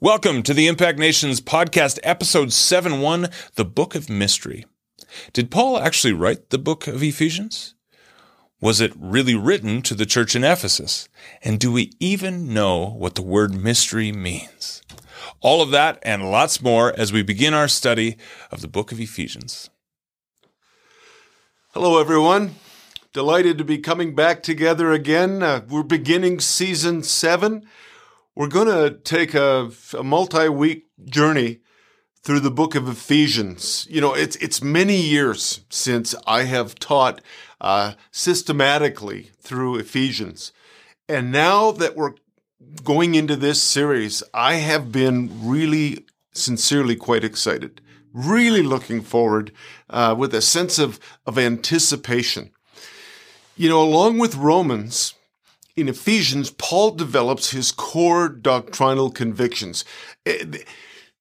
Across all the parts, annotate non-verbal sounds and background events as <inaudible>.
Welcome to the Impact Nations podcast, episode 7 1, the Book of Mystery. Did Paul actually write the book of Ephesians? Was it really written to the church in Ephesus? And do we even know what the word mystery means? All of that and lots more as we begin our study of the book of Ephesians. Hello, everyone. Delighted to be coming back together again. Uh, we're beginning season seven. We're going to take a, a multi week journey through the book of Ephesians. You know, it's, it's many years since I have taught uh, systematically through Ephesians. And now that we're going into this series, I have been really sincerely quite excited, really looking forward uh, with a sense of, of anticipation. You know, along with Romans, in Ephesians, Paul develops his core doctrinal convictions.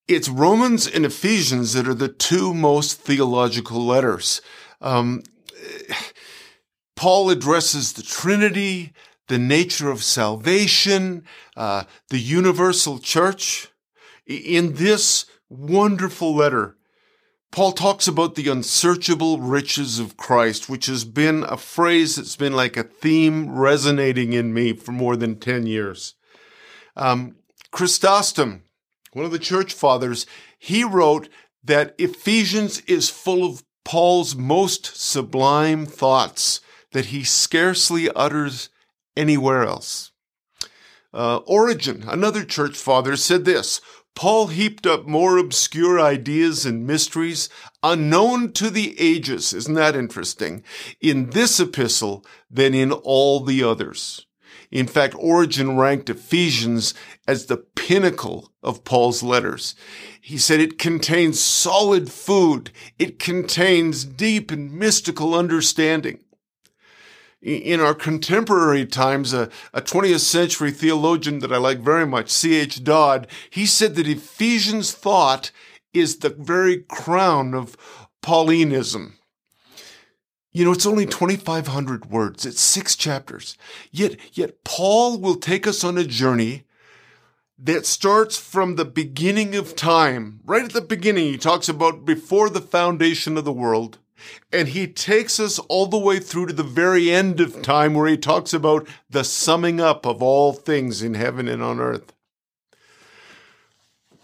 It's Romans and Ephesians that are the two most theological letters. Um, Paul addresses the Trinity, the nature of salvation, uh, the universal church. In this wonderful letter, Paul talks about the unsearchable riches of Christ, which has been a phrase that's been like a theme resonating in me for more than 10 years. Um, Chrysostom, one of the church fathers, he wrote that Ephesians is full of Paul's most sublime thoughts that he scarcely utters anywhere else. Uh, Origen, another church father, said this Paul heaped up more obscure ideas and mysteries unknown to the ages, isn't that interesting, in this epistle than in all the others. In fact, Origen ranked Ephesians as the pinnacle of Paul's letters. He said it contains solid food. It contains deep and mystical understanding in our contemporary times, a, a 20th century theologian that I like very much, C.H. Dodd, he said that Ephesians thought is the very crown of Paulinism. You know, it's only 2,500 words. It's six chapters. Yet, yet Paul will take us on a journey that starts from the beginning of time. Right at the beginning, he talks about before the foundation of the world. And he takes us all the way through to the very end of time where he talks about the summing up of all things in heaven and on earth.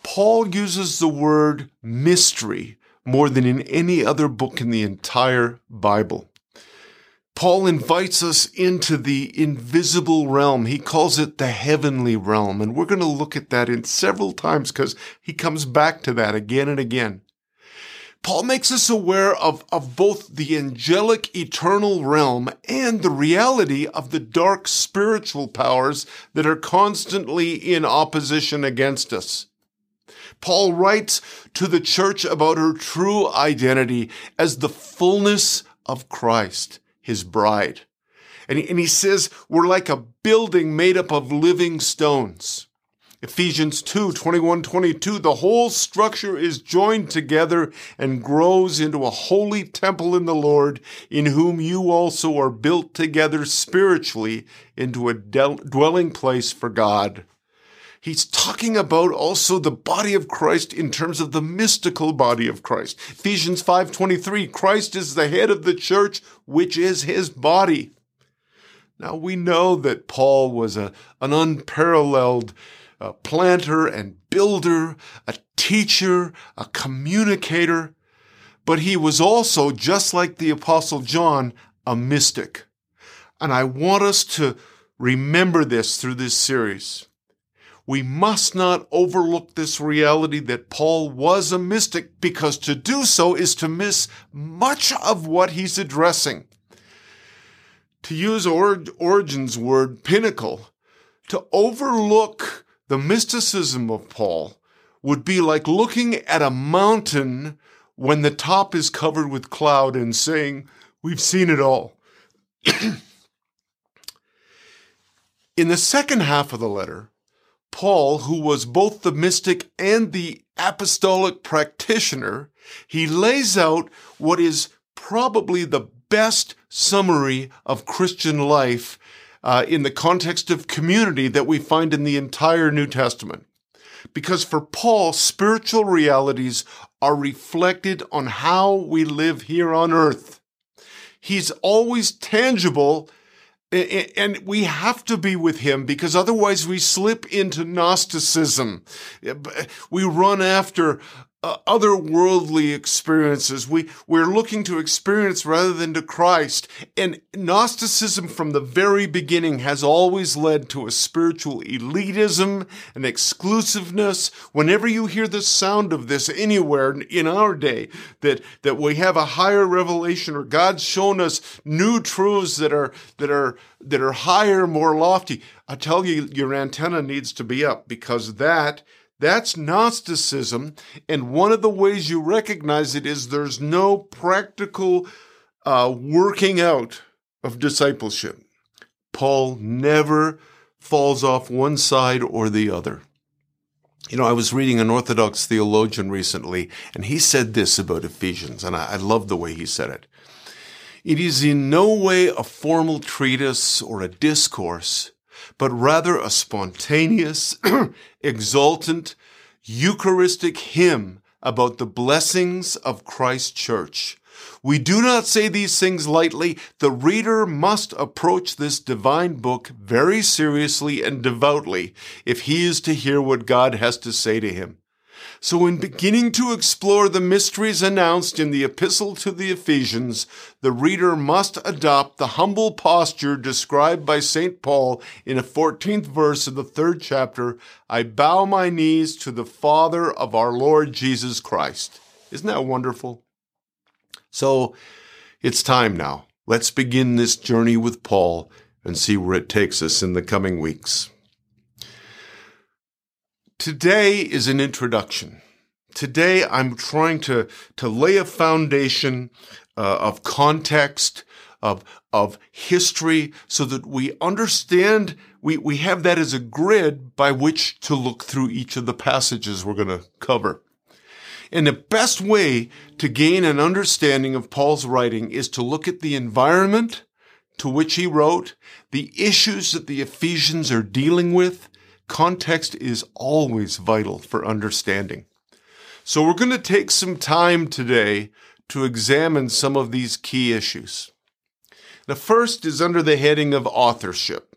Paul uses the word mystery more than in any other book in the entire Bible. Paul invites us into the invisible realm. He calls it the heavenly realm. And we're going to look at that in several times because he comes back to that again and again. Paul makes us aware of, of both the angelic eternal realm and the reality of the dark spiritual powers that are constantly in opposition against us. Paul writes to the church about her true identity as the fullness of Christ, his bride. And he, and he says we're like a building made up of living stones. Ephesians 2 21 22, the whole structure is joined together and grows into a holy temple in the Lord, in whom you also are built together spiritually into a dwelling place for God. He's talking about also the body of Christ in terms of the mystical body of Christ. Ephesians 5:23 Christ is the head of the church which is his body. Now we know that Paul was a, an unparalleled a planter and builder, a teacher, a communicator, but he was also, just like the Apostle John, a mystic. And I want us to remember this through this series. We must not overlook this reality that Paul was a mystic because to do so is to miss much of what he's addressing. To use Origen's word, pinnacle, to overlook the mysticism of Paul would be like looking at a mountain when the top is covered with cloud and saying, We've seen it all. <clears throat> In the second half of the letter, Paul, who was both the mystic and the apostolic practitioner, he lays out what is probably the best summary of Christian life uh, in the context of community that we find in the entire New Testament. Because for Paul, spiritual realities are reflected on how we live here on earth. He's always tangible and we have to be with him because otherwise we slip into Gnosticism. We run after uh, otherworldly experiences. We, we're looking to experience rather than to Christ. And Gnosticism from the very beginning has always led to a spiritual elitism and exclusiveness. Whenever you hear the sound of this anywhere in our day, that, that we have a higher revelation or God's shown us new truths that are, that are, that are higher, more lofty, I tell you, your antenna needs to be up because that that's Gnosticism. And one of the ways you recognize it is there's no practical uh, working out of discipleship. Paul never falls off one side or the other. You know, I was reading an Orthodox theologian recently, and he said this about Ephesians, and I, I love the way he said it. It is in no way a formal treatise or a discourse, but rather a spontaneous, <clears throat> exultant, Eucharistic hymn about the blessings of Christ's church. We do not say these things lightly. The reader must approach this divine book very seriously and devoutly if he is to hear what God has to say to him. So, in beginning to explore the mysteries announced in the Epistle to the Ephesians, the reader must adopt the humble posture described by St. Paul in the 14th verse of the third chapter I bow my knees to the Father of our Lord Jesus Christ. Isn't that wonderful? So, it's time now. Let's begin this journey with Paul and see where it takes us in the coming weeks. Today is an introduction. Today I'm trying to, to lay a foundation uh, of context, of, of history, so that we understand, we, we have that as a grid by which to look through each of the passages we're going to cover. And the best way to gain an understanding of Paul's writing is to look at the environment to which he wrote, the issues that the Ephesians are dealing with, Context is always vital for understanding. So we're going to take some time today to examine some of these key issues. The first is under the heading of authorship.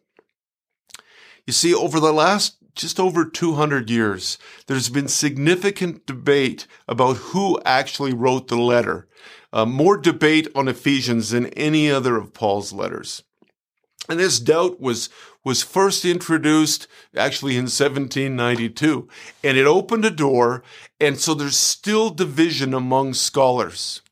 You see, over the last just over 200 years, there's been significant debate about who actually wrote the letter. Uh, more debate on Ephesians than any other of Paul's letters. And this doubt was, was first introduced actually in 1792 and it opened a door. And so there's still division among scholars.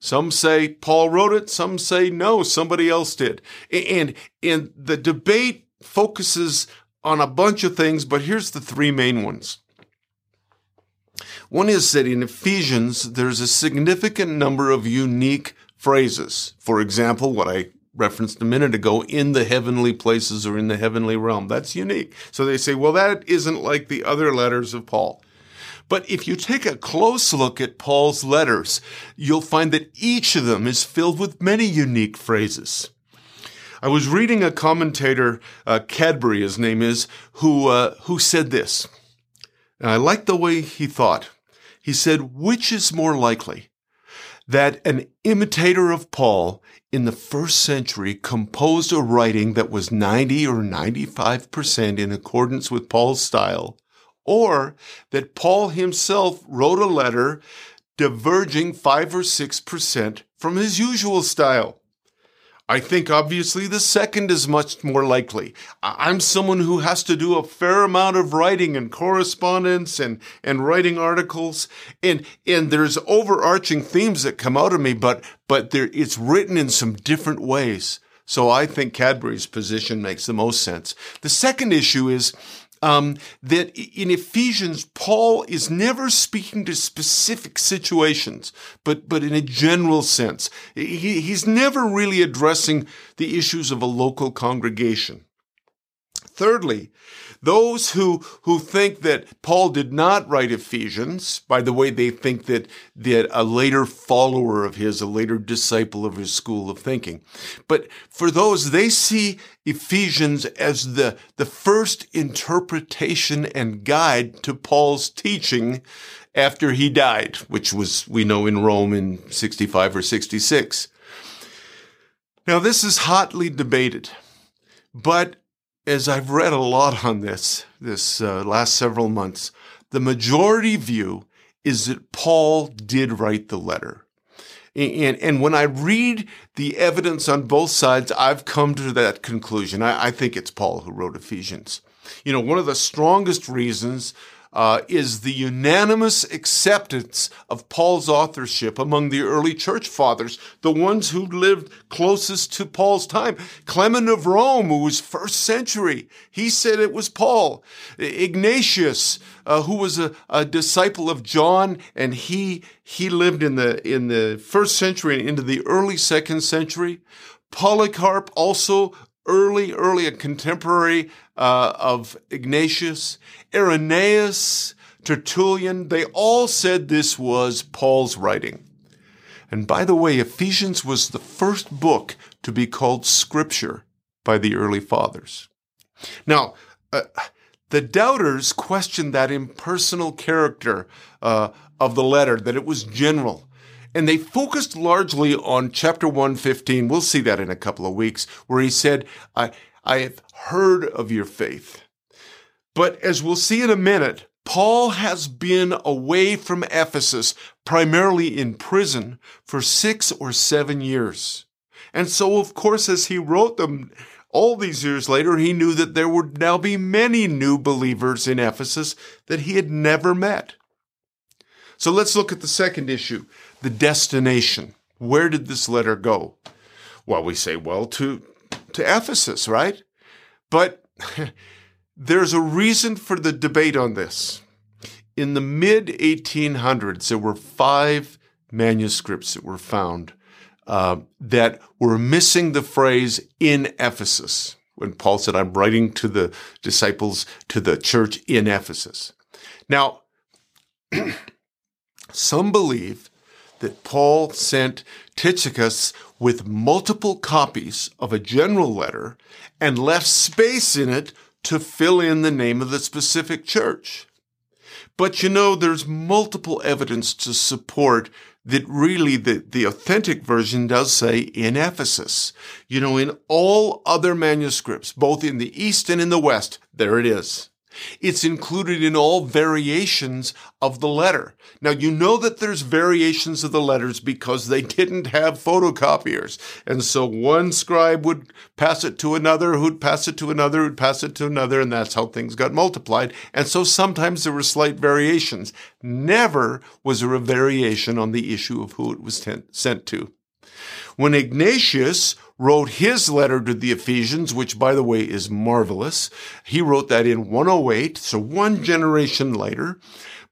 Some say Paul wrote it. Some say no, somebody else did. And, and the debate focuses on a bunch of things, but here's the three main ones. One is that in Ephesians, there's a significant number of unique phrases. For example, what I referenced a minute ago in the heavenly places or in the heavenly realm. That's unique. So they say, well, that isn't like the other letters of Paul. But if you take a close look at Paul's letters, you'll find that each of them is filled with many unique phrases. I was reading a commentator, uh, Cadbury, his name is, who, uh, who said this. And I like the way he thought. He said, which is more likely? That an imitator of Paul in the first century composed a writing that was 90 or 95% in accordance with Paul's style, or that Paul himself wrote a letter diverging 5 or 6% from his usual style. I think obviously the second is much more likely. I'm someone who has to do a fair amount of writing and correspondence and, and writing articles. And, and there's overarching themes that come out of me, but, but there, it's written in some different ways. So I think Cadbury's position makes the most sense. The second issue is um, that in Ephesians, Paul is never speaking to specific situations, but, but in a general sense. He, he's never really addressing the issues of a local congregation. Thirdly, those who, who think that Paul did not write Ephesians, by the way, they think that, that a later follower of his, a later disciple of his school of thinking. But for those, they see Ephesians as the, the first interpretation and guide to Paul's teaching after he died, which was, we know, in Rome in 65 or 66. Now, this is hotly debated, but as I've read a lot on this this uh, last several months, the majority view is that Paul did write the letter. And, and when I read the evidence on both sides, I've come to that conclusion. I, I think it's Paul who wrote Ephesians. You know, one of the strongest reasons uh, is the unanimous acceptance of Paul's authorship among the early church fathers, the ones who lived closest to Paul's time. Clement of Rome, who was first century, he said it was Paul. Ignatius, uh, who was a, a, disciple of John, and he he lived in the in the first century and into the early second century. Polycarp, also early, early a contemporary uh, of Ignatius, Irenaeus, Tertullian, they all said this was Paul's writing. And by the way, Ephesians was the first book to be called Scripture by the early fathers. Now, uh, the doubters questioned that impersonal character uh, of the letter, that it was general. And they focused largely on chapter 115. We'll see that in a couple of weeks, where he said, I, I have heard of your faith. But as we'll see in a minute, Paul has been away from Ephesus, primarily in prison, for six or seven years. And so, of course, as he wrote them all these years later, he knew that there would now be many new believers in Ephesus that he had never met. So let's look at the second issue the destination. Where did this letter go? Well, we say, well, to, to Ephesus, right? But <laughs> there's a reason for the debate on this. In the mid 1800s, there were five manuscripts that were found uh, that were missing the phrase in Ephesus. When Paul said, I'm writing to the disciples, to the church in Ephesus. Now, <clears throat> some believe that Paul sent Tychicus with multiple copies of a general letter and left space in it to fill in the name of the specific church. But you know, there's multiple evidence to support that really the, the authentic version does say in Ephesus. You know, in all other manuscripts, both in the East and in the West, there it is. It's included in all variations of the letter. Now, you know that there's variations of the letters because they didn't have photocopiers. And so one scribe would pass it to another, who'd pass it to another, who'd pass it to another, and that's how things got multiplied. And so sometimes there were slight variations. Never was there a variation on the issue of who it was sent to. When Ignatius wrote his letter to the Ephesians, which by the way is marvelous. He wrote that in 108, so one generation later.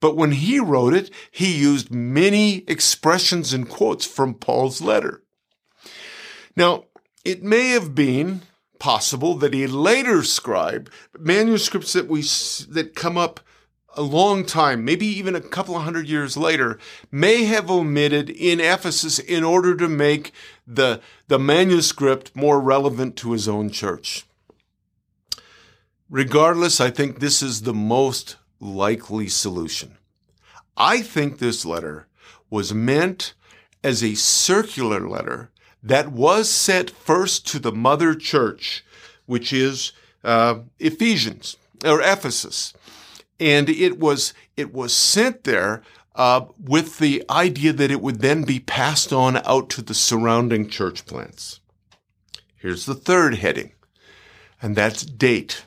But when he wrote it, he used many expressions and quotes from Paul's letter. Now, it may have been possible that a later scribe, manuscripts that we that come up a long time, maybe even a couple of hundred years later, may have omitted in Ephesus in order to make the, the manuscript more relevant to his own church. Regardless, I think this is the most likely solution. I think this letter was meant as a circular letter that was sent first to the mother church, which is uh, Ephesians or Ephesus and it was it was sent there uh, with the idea that it would then be passed on out to the surrounding church plants. Here's the third heading, and that's date.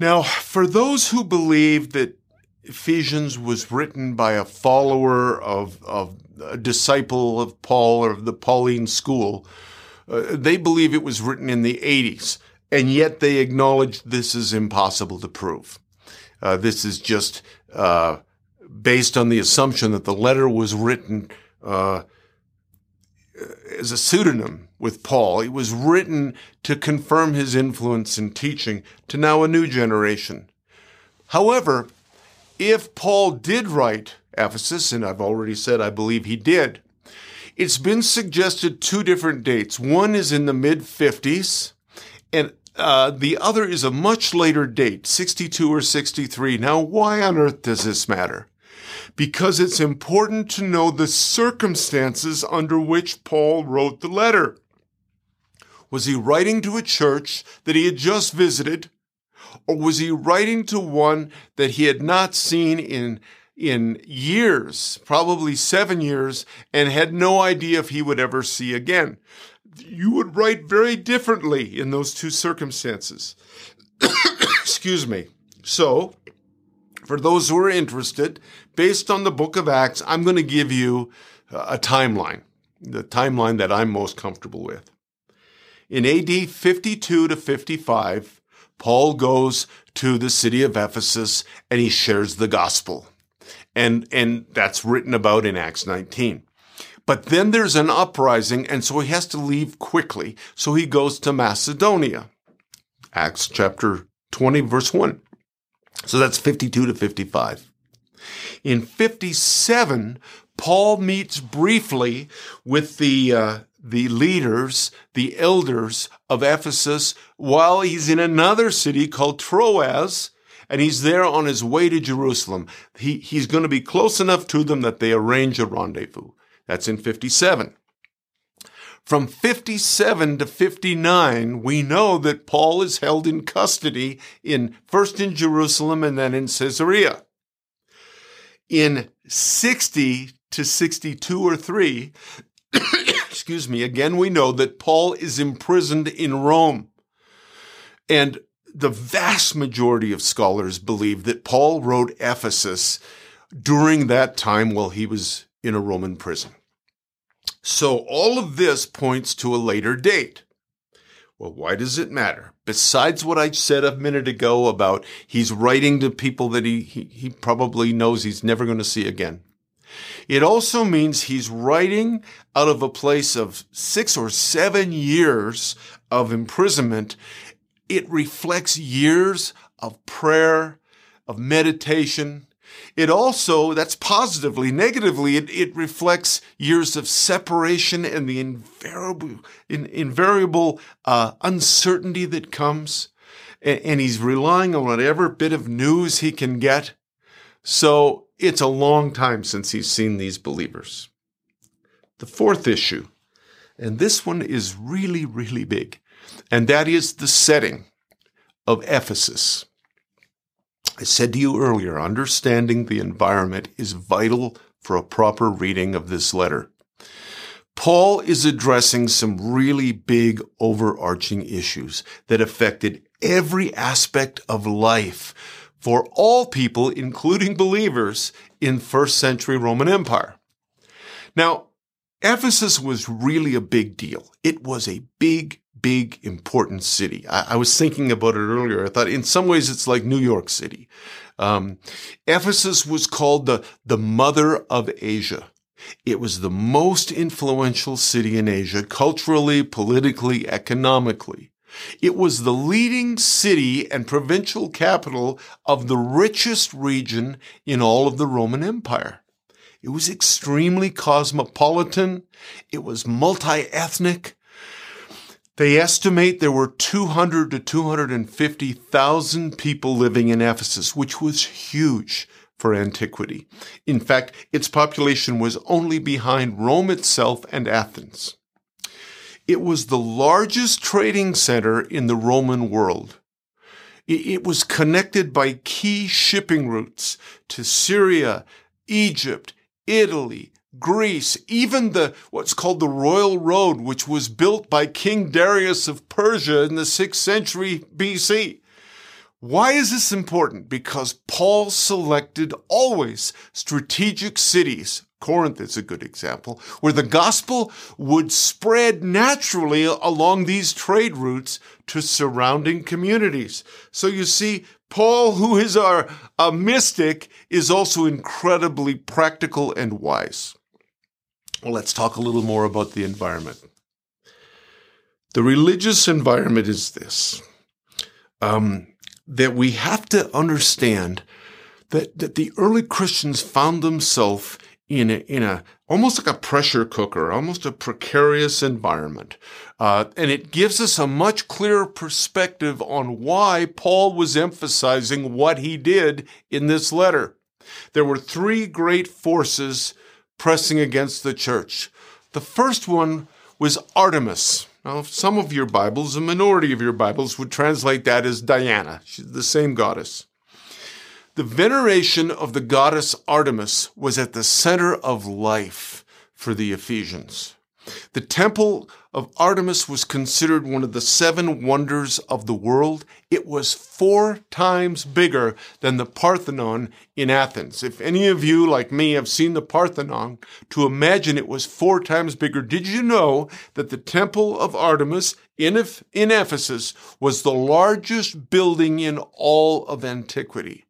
Now, for those who believe that Ephesians was written by a follower of, of a disciple of Paul or of the Pauline school, uh, they believe it was written in the 80s, and yet they acknowledge this is impossible to prove. Uh, this is just uh, based on the assumption that the letter was written uh, as a pseudonym with Paul. It was written to confirm his influence in teaching to now a new generation. However, if Paul did write Ephesus, and I've already said I believe he did, it's been suggested two different dates. One is in the mid 50s, and uh, the other is a much later date, 62 or 63. Now, why on earth does this matter? Because it's important to know the circumstances under which Paul wrote the letter. Was he writing to a church that he had just visited? Or was he writing to one that he had not seen in, in years, probably seven years, and had no idea if he would ever see again? you would write very differently in those two circumstances. <coughs> Excuse me. So, for those who are interested, based on the book of Acts, I'm going to give you a timeline, the timeline that I'm most comfortable with. In AD 52 to 55, Paul goes to the city of Ephesus and he shares the gospel. And, and that's written about in Acts 19. But then there's an uprising, and so he has to leave quickly. So he goes to Macedonia. Acts chapter 20, verse 1. So that's 52 to 55. In 57, Paul meets briefly with the, uh, the leaders, the elders of Ephesus, while he's in another city called Troas, and he's there on his way to Jerusalem. He, he's going to be close enough to them that they arrange a rendezvous. That's in 57. From 57 to 59, we know that Paul is held in custody in first in Jerusalem and then in Caesarea. In 60 to 62 or 3, <coughs> excuse me, again we know that Paul is imprisoned in Rome. And the vast majority of scholars believe that Paul wrote Ephesus during that time while he was in a Roman prison. So all of this points to a later date. Well, why does it matter? Besides what I said a minute ago about he's writing to people that he, he, he probably knows he's never going to see again. It also means he's writing out of a place of six or seven years of imprisonment. It reflects years of prayer, of meditation, it also, that's positively, negatively, it, it reflects years of separation and the invariable, in, invariable uh, uncertainty that comes. And, and he's relying on whatever bit of news he can get. So it's a long time since he's seen these believers. The fourth issue, and this one is really, really big, and that is the setting of Ephesus. I said to you earlier, understanding the environment is vital for a proper reading of this letter. Paul is addressing some really big overarching issues that affected every aspect of life for all people, including believers in first century Roman Empire. Now, Ephesus was really a big deal. It was a big, big, important city. I, I, was thinking about it earlier. I thought in some ways it's like New York City. Um, Ephesus was called the, the mother of Asia. It was the most influential city in Asia, culturally, politically, economically. It was the leading city and provincial capital of the richest region in all of the Roman Empire. It was extremely cosmopolitan. It was multi-ethnic. They estimate there were 200 to 250,000 people living in Ephesus, which was huge for antiquity. In fact, its population was only behind Rome itself and Athens. It was the largest trading center in the Roman world. It was connected by key shipping routes to Syria, Egypt, Italy, Greece, even the what's called the Royal Road, which was built by King Darius of Persia in the 6th century BC. Why is this important? Because Paul selected always strategic cities. Corinth is a good example, where the gospel would spread naturally along these trade routes to surrounding communities. So you see, Paul, who is our a mystic, is also incredibly practical and wise. Well, let's talk a little more about the environment. The religious environment is this um, that we have to understand that, that the early Christians found themselves in a, in a almost like a pressure cooker, almost a precarious environment. Uh, and it gives us a much clearer perspective on why Paul was emphasizing what he did in this letter. There were three great forces pressing against the church. The first one was Artemis. Now, some of your Bibles, a minority of your Bibles, would translate that as Diana. She's the same goddess. The veneration of the goddess Artemis was at the center of life for the Ephesians. The temple of Artemis was considered one of the seven wonders of the world. It was four times bigger than the Parthenon in Athens. If any of you, like me, have seen the Parthenon, to imagine it was four times bigger, did you know that the temple of Artemis in, in Ephesus was the largest building in all of antiquity?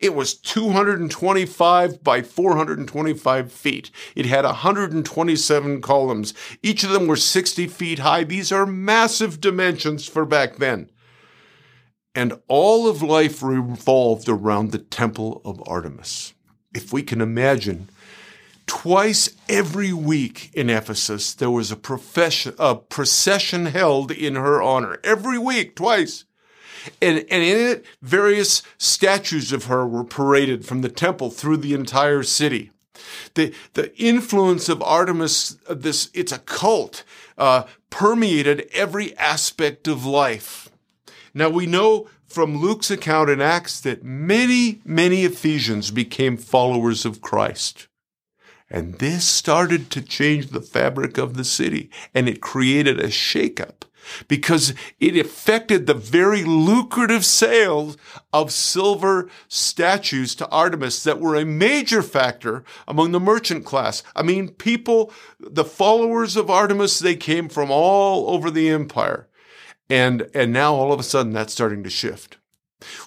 It was 225 by 425 feet. It had 127 columns. Each of them were 60 feet high. These are massive dimensions for back then. And all of life revolved around the temple of Artemis. If we can imagine, twice every week in Ephesus, there was a, a procession held in her honor. Every week, twice. And, and in it, various statues of her were paraded from the temple through the entire city. The, the influence of Artemis, this, it's a cult, uh, permeated every aspect of life. Now we know from Luke's account in Acts that many, many Ephesians became followers of Christ. And this started to change the fabric of the city and it created a shakeup because it affected the very lucrative sales of silver statues to Artemis that were a major factor among the merchant class. I mean, people, the followers of Artemis, they came from all over the empire. And, and now all of a sudden that's starting to shift.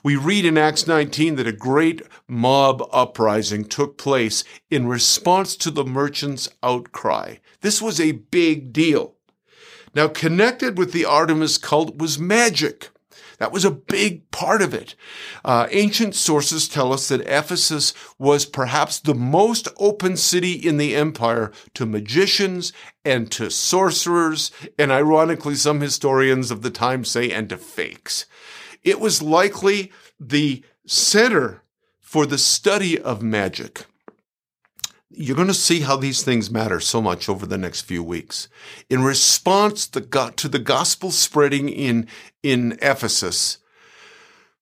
We read in Acts 19 that a great mob uprising took place in response to the merchants' outcry. This was a big deal. Now, connected with the Artemis cult was magic. That was a big part of it. Uh, ancient sources tell us that Ephesus was perhaps the most open city in the empire to magicians and to sorcerers, and ironically, some historians of the time say, and to fakes. It was likely the center for the study of magic you're going to see how these things matter so much over the next few weeks. In response to the gospel spreading in, in Ephesus,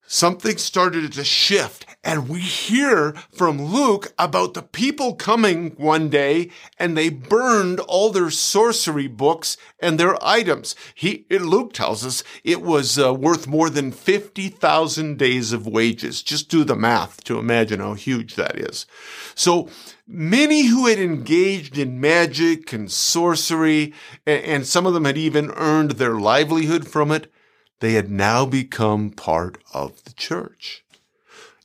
something started to shift. And we hear from Luke about the people coming one day and they burned all their sorcery books and their items. He, Luke tells us it was uh, worth more than 50,000 days of wages. Just do the math to imagine how huge that is. So many who had engaged in magic and sorcery, and some of them had even earned their livelihood from it, they had now become part of the church.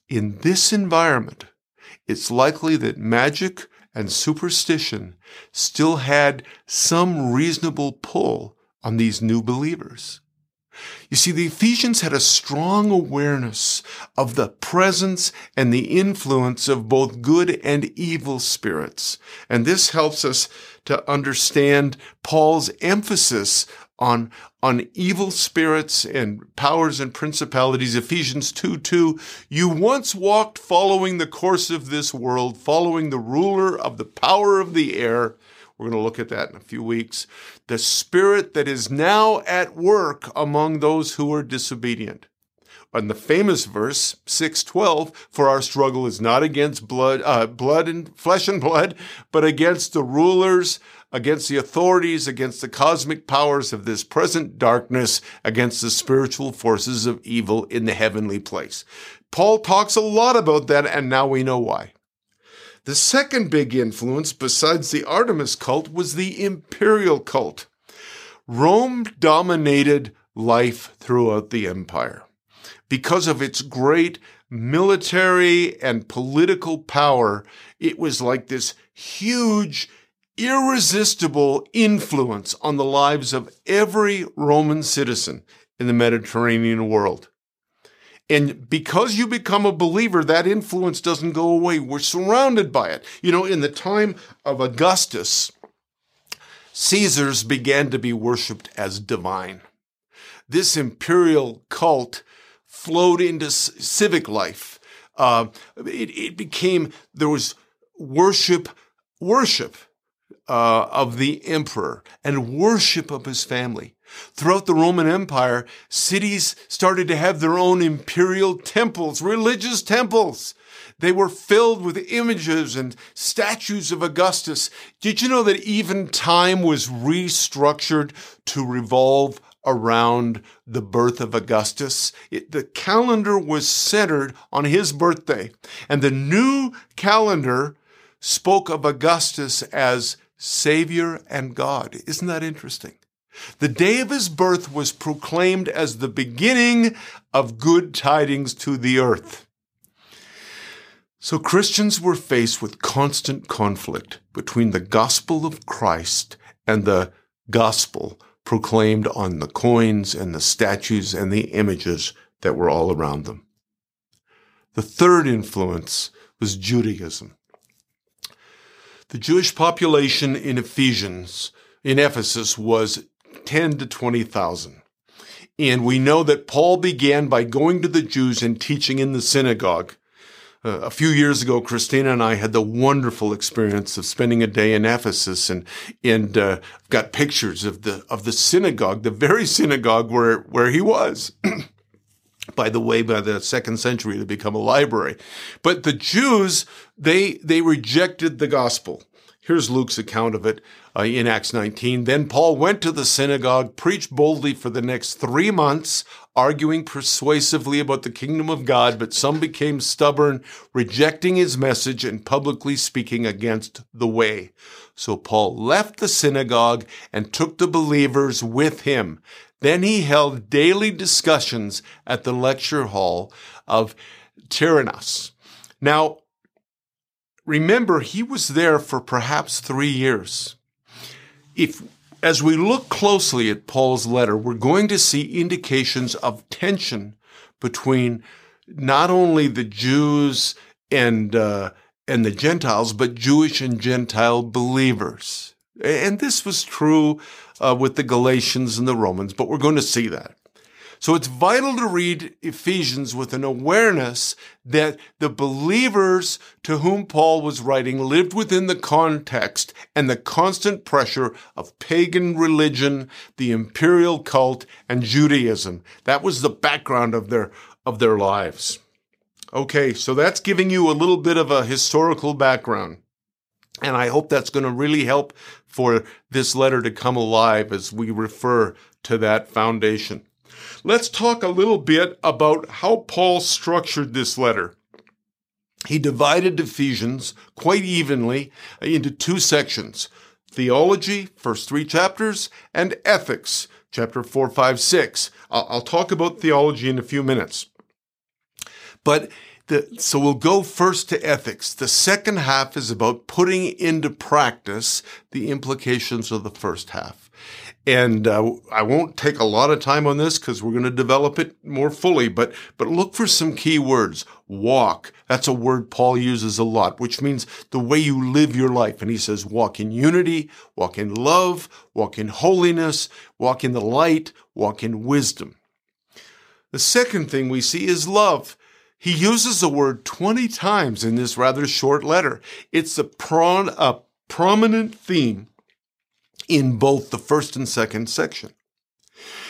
In this environment, it's likely that magic and superstition still had some reasonable pull on these new believers. You see, the Ephesians had a strong awareness of the presence and the influence of both good and evil spirits. And this helps us to understand Paul's emphasis on, on evil spirits and powers and principalities. Ephesians 2 2. You once walked following the course of this world, following the ruler of the power of the air. We're going to look at that in a few weeks. The spirit that is now at work among those who are disobedient. And the famous verse 6:12 for our struggle is not against blood uh, blood and flesh and blood but against the rulers against the authorities against the cosmic powers of this present darkness against the spiritual forces of evil in the heavenly place. Paul talks a lot about that and now we know why. The second big influence besides the Artemis cult was the imperial cult. Rome dominated life throughout the empire because of its great military and political power, it was like this huge irresistible influence on the lives of every Roman citizen in the Mediterranean world. And because you become a believer, that influence doesn't go away. We're surrounded by it. You know, in the time of Augustus, Caesars began to be worshiped as divine. This imperial cult flowed into civic life. Uh, it, it became, there was worship, worship uh, of the emperor and worship of his family. Throughout the Roman Empire, cities started to have their own imperial temples, religious temples. They were filled with images and statues of Augustus. Did you know that even time was restructured to revolve around the birth of Augustus? It, the calendar was centered on his birthday. And the new calendar spoke of Augustus as Savior and God. Isn't that interesting? The day of his birth was proclaimed as the beginning of good tidings to the earth. So Christians were faced with constant conflict between the gospel of Christ and the gospel proclaimed on the coins and the statues and the images that were all around them. The third influence was Judaism. The Jewish population in Ephesians, in Ephesus, was 10 to 20,000. And we know that Paul began by going to the Jews and teaching in the synagogue. Uh, a few years ago, Christina and I had the wonderful experience of spending a day in Ephesus, and and uh, got pictures of the of the synagogue, the very synagogue where where he was. <clears throat> by the way, by the second century, to become a library. But the Jews, they, they rejected the gospel. Here's Luke's account of it uh, in Acts 19. Then Paul went to the synagogue, preached boldly for the next three months, arguing persuasively about the kingdom of God, but some became stubborn, rejecting his message and publicly speaking against the way. So Paul left the synagogue and took the believers with him. Then he held daily discussions at the lecture hall of Tyrannus. Now, remember, he was there for perhaps three years. If, as we look closely at Paul's letter, we're going to see indications of tension between not only the Jews and uh, and the Gentiles, but Jewish and Gentile believers. And this was true uh, with the Galatians and the Romans, but we're going to see that. So it's vital to read Ephesians with an awareness that the believers to whom Paul was writing lived within the context and the constant pressure of pagan religion, the imperial cult, and Judaism. That was the background of their, of their lives. Okay, so that's giving you a little bit of a historical background. And I hope that's going to really help for this letter to come alive as we refer to that foundation. Let's talk a little bit about how Paul structured this letter. He divided Ephesians quite evenly into two sections theology, first three chapters, and ethics, chapter 4, 5, 6. I'll, talk about theology in a few minutes. But the, so we'll go first to ethics. The second half is about putting into practice the implications of the first half. And uh, I won't take a lot of time on this because we're going to develop it more fully, but, but look for some key words. Walk. That's a word Paul uses a lot, which means the way you live your life. And he says, walk in unity, walk in love, walk in holiness, walk in the light, walk in wisdom. The second thing we see is love. He uses the word 20 times in this rather short letter. It's a, pro- a prominent theme in both the first and second section.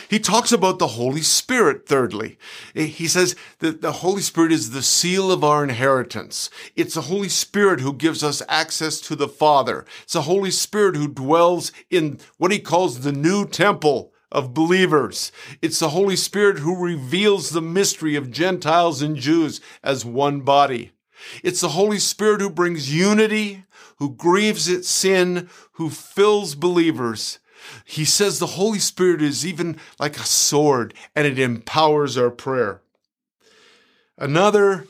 He talks about the Holy Spirit, thirdly. Eh, he says that the Holy Spirit is the seal of our inheritance. It's the Holy Spirit who gives us access to the Father. It's the Holy Spirit who dwells in what he calls the new temple of believers. It's the Holy Spirit who reveals the mystery of Gentiles and Jews as one body. It's the Holy Spirit who brings unity, who grieves at sin, who fills believers. He says the Holy Spirit is even like a sword and it empowers our prayer. Another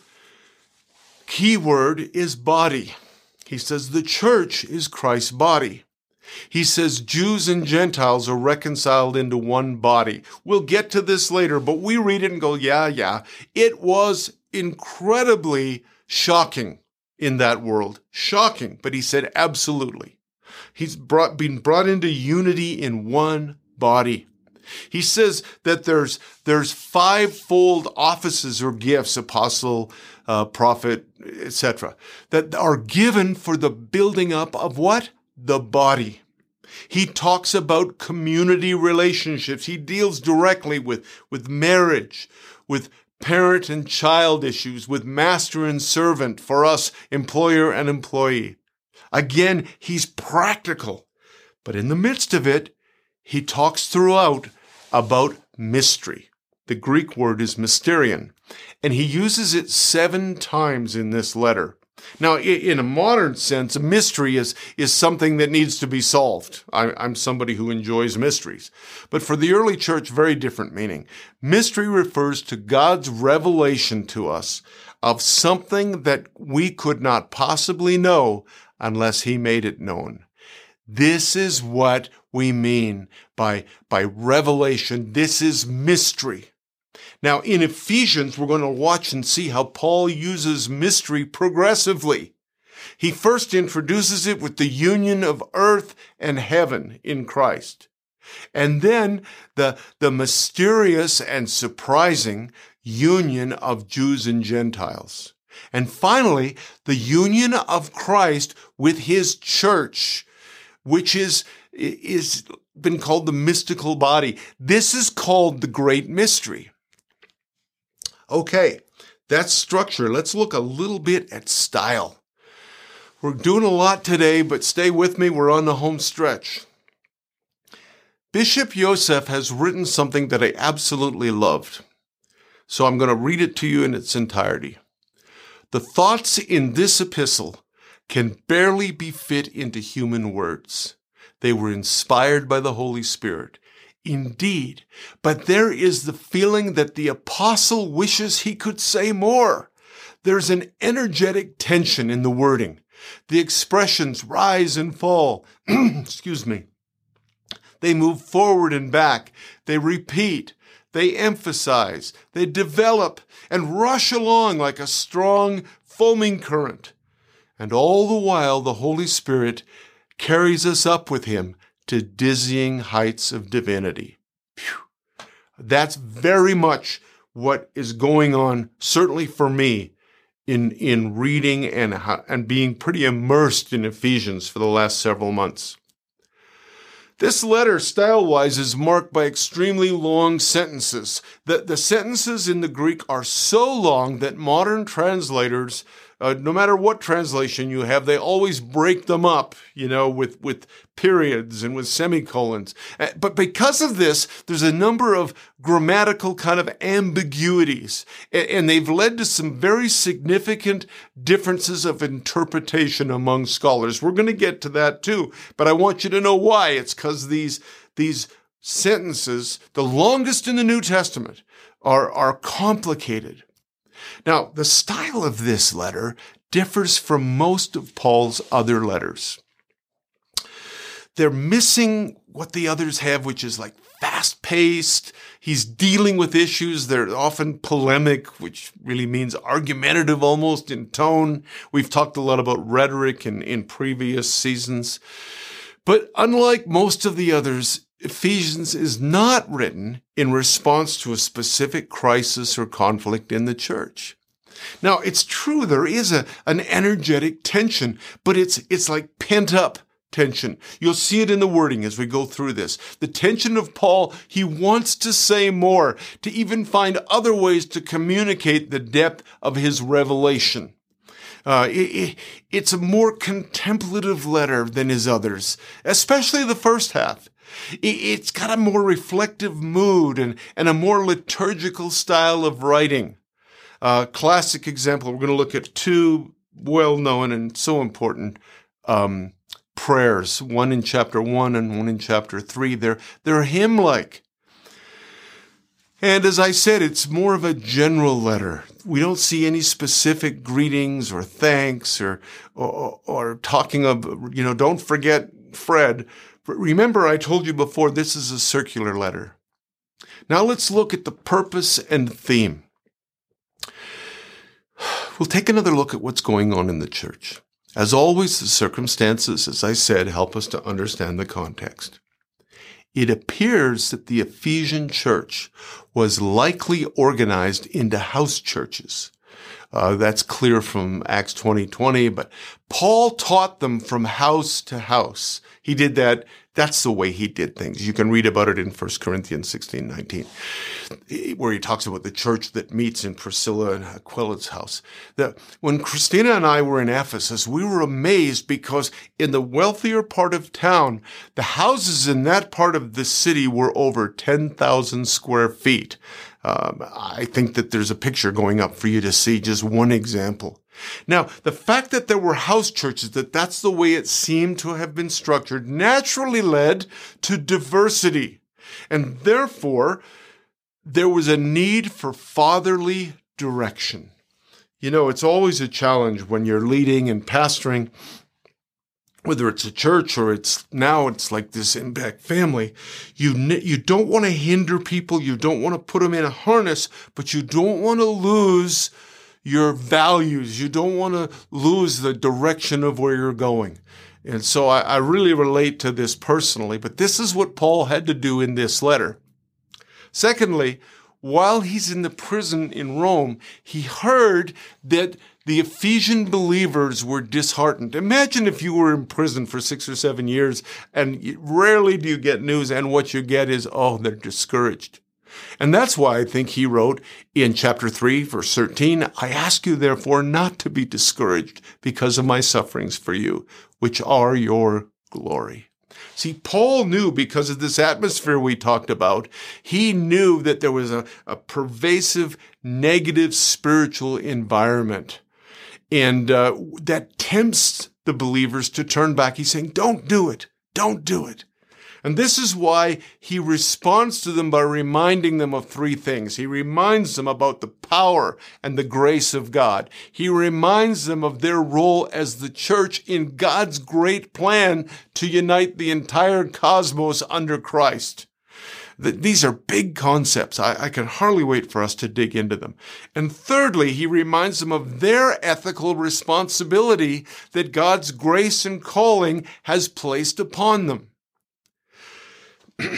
key word is body. He says the church is Christ's body. He says Jews and Gentiles are reconciled into one body. We'll get to this later, but we read it and go, yeah, yeah. It was incredibly shocking in that world. Shocking. But he said, absolutely. He's brought, been brought into unity in one body. He says that there's there's fivefold offices or gifts, apostle, uh, prophet, etc., that are given for the building up of what the body. He talks about community relationships. He deals directly with with marriage, with parent and child issues, with master and servant for us, employer and employee. Again, he's practical, but in the midst of it, he talks throughout about mystery. The Greek word is mysterion, and he uses it seven times in this letter. Now, in a modern sense, a mystery is, is something that needs to be solved. I'm somebody who enjoys mysteries. But for the early church, very different meaning. Mystery refers to God's revelation to us of something that we could not possibly know unless he made it known. This is what we mean by, by revelation. This is mystery. Now, in Ephesians, we're going to watch and see how Paul uses mystery progressively. He first introduces it with the union of earth and heaven in Christ. And then the, the mysterious and surprising union of Jews and Gentiles. And finally, the union of Christ with his church, which is, is been called the mystical body. This is called the great mystery. Okay, that's structure. Let's look a little bit at style. We're doing a lot today, but stay with me. We're on the home stretch. Bishop Yosef has written something that I absolutely loved. So I'm going to read it to you in its entirety. The thoughts in this epistle can barely be fit into human words. They were inspired by the Holy Spirit Indeed, but there is the feeling that the apostle wishes he could say more. There's an energetic tension in the wording. The expressions rise and fall. <clears throat> Excuse me. They move forward and back. They repeat. They emphasize. They develop and rush along like a strong, foaming current. And all the while, the Holy Spirit carries us up with him to dizzying heights of divinity. Whew. That's very much what is going on, certainly for me, in, in reading and, and being pretty immersed in Ephesians for the last several months. This letter, style wise, is marked by extremely long sentences. The, the sentences in the Greek are so long that modern translators uh, no matter what translation you have, they always break them up, you know, with, with periods and with semicolons. Uh, but because of this, there's a number of grammatical kind of ambiguities, and, and they've led to some very significant differences of interpretation among scholars. We're going to get to that too, but I want you to know why. It's because these, these sentences, the longest in the New Testament, are, are complicated. Now, the style of this letter differs from most of Paul's other letters. They're missing what the others have, which is like fast paced. He's dealing with issues. They're often polemic, which really means argumentative almost in tone. We've talked a lot about rhetoric in, in previous seasons. But unlike most of the others, Ephesians is not written in response to a specific crisis or conflict in the church. Now, it's true there is a, an energetic tension, but it's, it's like pent up tension. You'll see it in the wording as we go through this. The tension of Paul, he wants to say more, to even find other ways to communicate the depth of his revelation. Uh, it, it, it's a more contemplative letter than his others, especially the first half. It's got a more reflective mood and, and a more liturgical style of writing. Uh, classic example, we're going to look at two well known and so important um, prayers, one in chapter one and one in chapter three. They're, they're hymn like. And as I said, it's more of a general letter we don't see any specific greetings or thanks or, or, or talking of, you know, don't forget Fred. Remember, I told you before, this is a circular letter. Now let's look at the purpose and theme. <sighs> We'll take another look at what's going on in the church. As always, the circumstances, as I said, help us to understand the context. It appears that the Ephesian church was likely organized into house churches. Uh, that's clear from Acts 20, 20, but Paul taught them from house to house. He did that. That's the way he did things. You can read about it in 1 Corinthians 16, 19, where he talks about the church that meets in Priscilla and Aquila's house. That when Christina and I were in Ephesus, we were amazed because in the wealthier part of town, the houses in that part of the city were over 10,000 square feet. Um, I think that there's a picture going up for you to see just one example. Now, the fact that there were house churches, that that's the way it seemed to have been structured, naturally led to diversity. And therefore, there was a need for fatherly direction. You know, it's always a challenge when you're leading and pastoring whether it's a church or it's now it's like this impact family you you don't want to hinder people you don't want to put them in a harness but you don't want to lose your values. You don't want to lose the direction of where you're going. And so I, I really relate to this personally but this is what paul had to do in this letter. Secondly while he's in the prison in rome he heard that the Ephesian believers were disheartened. Imagine if you were in prison for six or seven years and rarely do you get news and what you get is, oh, they're discouraged. And that's why I think he wrote in chapter 3, verse 13, I ask you therefore not to be discouraged because of my sufferings for you, which are your glory. See, Paul knew because of this atmosphere we talked about, he knew that there was a, a pervasive negative spiritual environment and uh, that tempts the believers to turn back. He's saying, don't do it. Don't do it. And this is why he responds to them by reminding them of three things. He reminds them about the power and the grace of God. He reminds them of their role as the church in God's great plan to unite the entire cosmos under Christ. These are big concepts. I, I can hardly wait for us to dig into them. And thirdly, he reminds them of their ethical responsibility that God's grace and calling has placed upon them. <clears throat>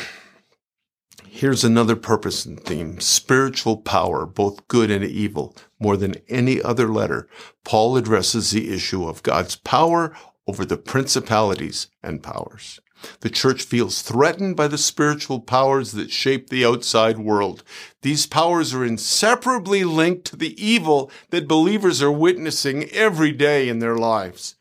Here's another purpose and theme spiritual power, both good and evil. More than any other letter, Paul addresses the issue of God's power over the principalities and powers. The church feels threatened by the spiritual powers that shape the outside world. These powers are inseparably linked to the evil that believers are witnessing every day in their lives.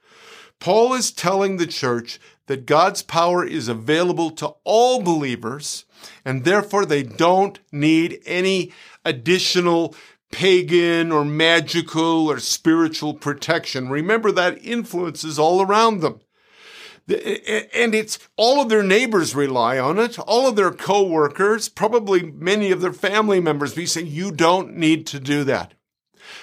Paul is telling the church that God's power is available to all believers, and therefore they don't need any additional pagan or magical or spiritual protection. Remember that influences all around them and it's all of their neighbors rely on it, all of their coworkers, probably many of their family members be saying, you don't need to do that.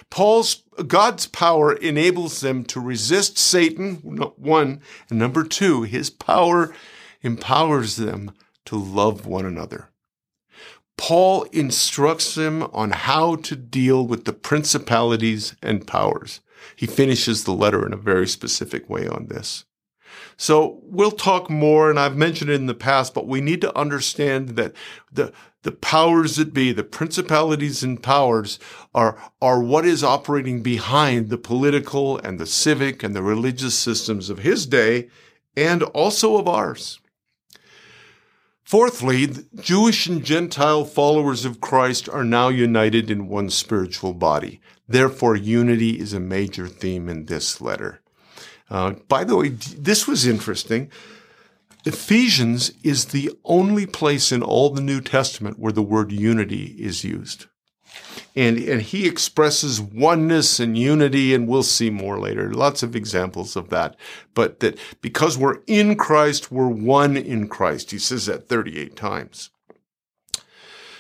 Paul's God's power enables them to resist Satan, one, and number two, his power empowers them to love one another. Paul instructs them on how to deal with the principalities and powers. He finishes the letter in a very specific way on this. So we'll talk more, and I've mentioned it in the past, but we need to understand that the the powers that be, the principalities and powers are, are what is operating behind the political and the civic and the religious systems of his day and also of ours. Fourthly, Jewish and Gentile followers of Christ are now united in one spiritual body. Therefore, unity is a major theme in this letter. Uh, by the way, this was interesting. Ephesians is the only place in all the New Testament where the word unity is used. And, and he expresses oneness and unity, and we'll see more later. Lots of examples of that. But that because we're in Christ, we're one in Christ. He says that 38 times.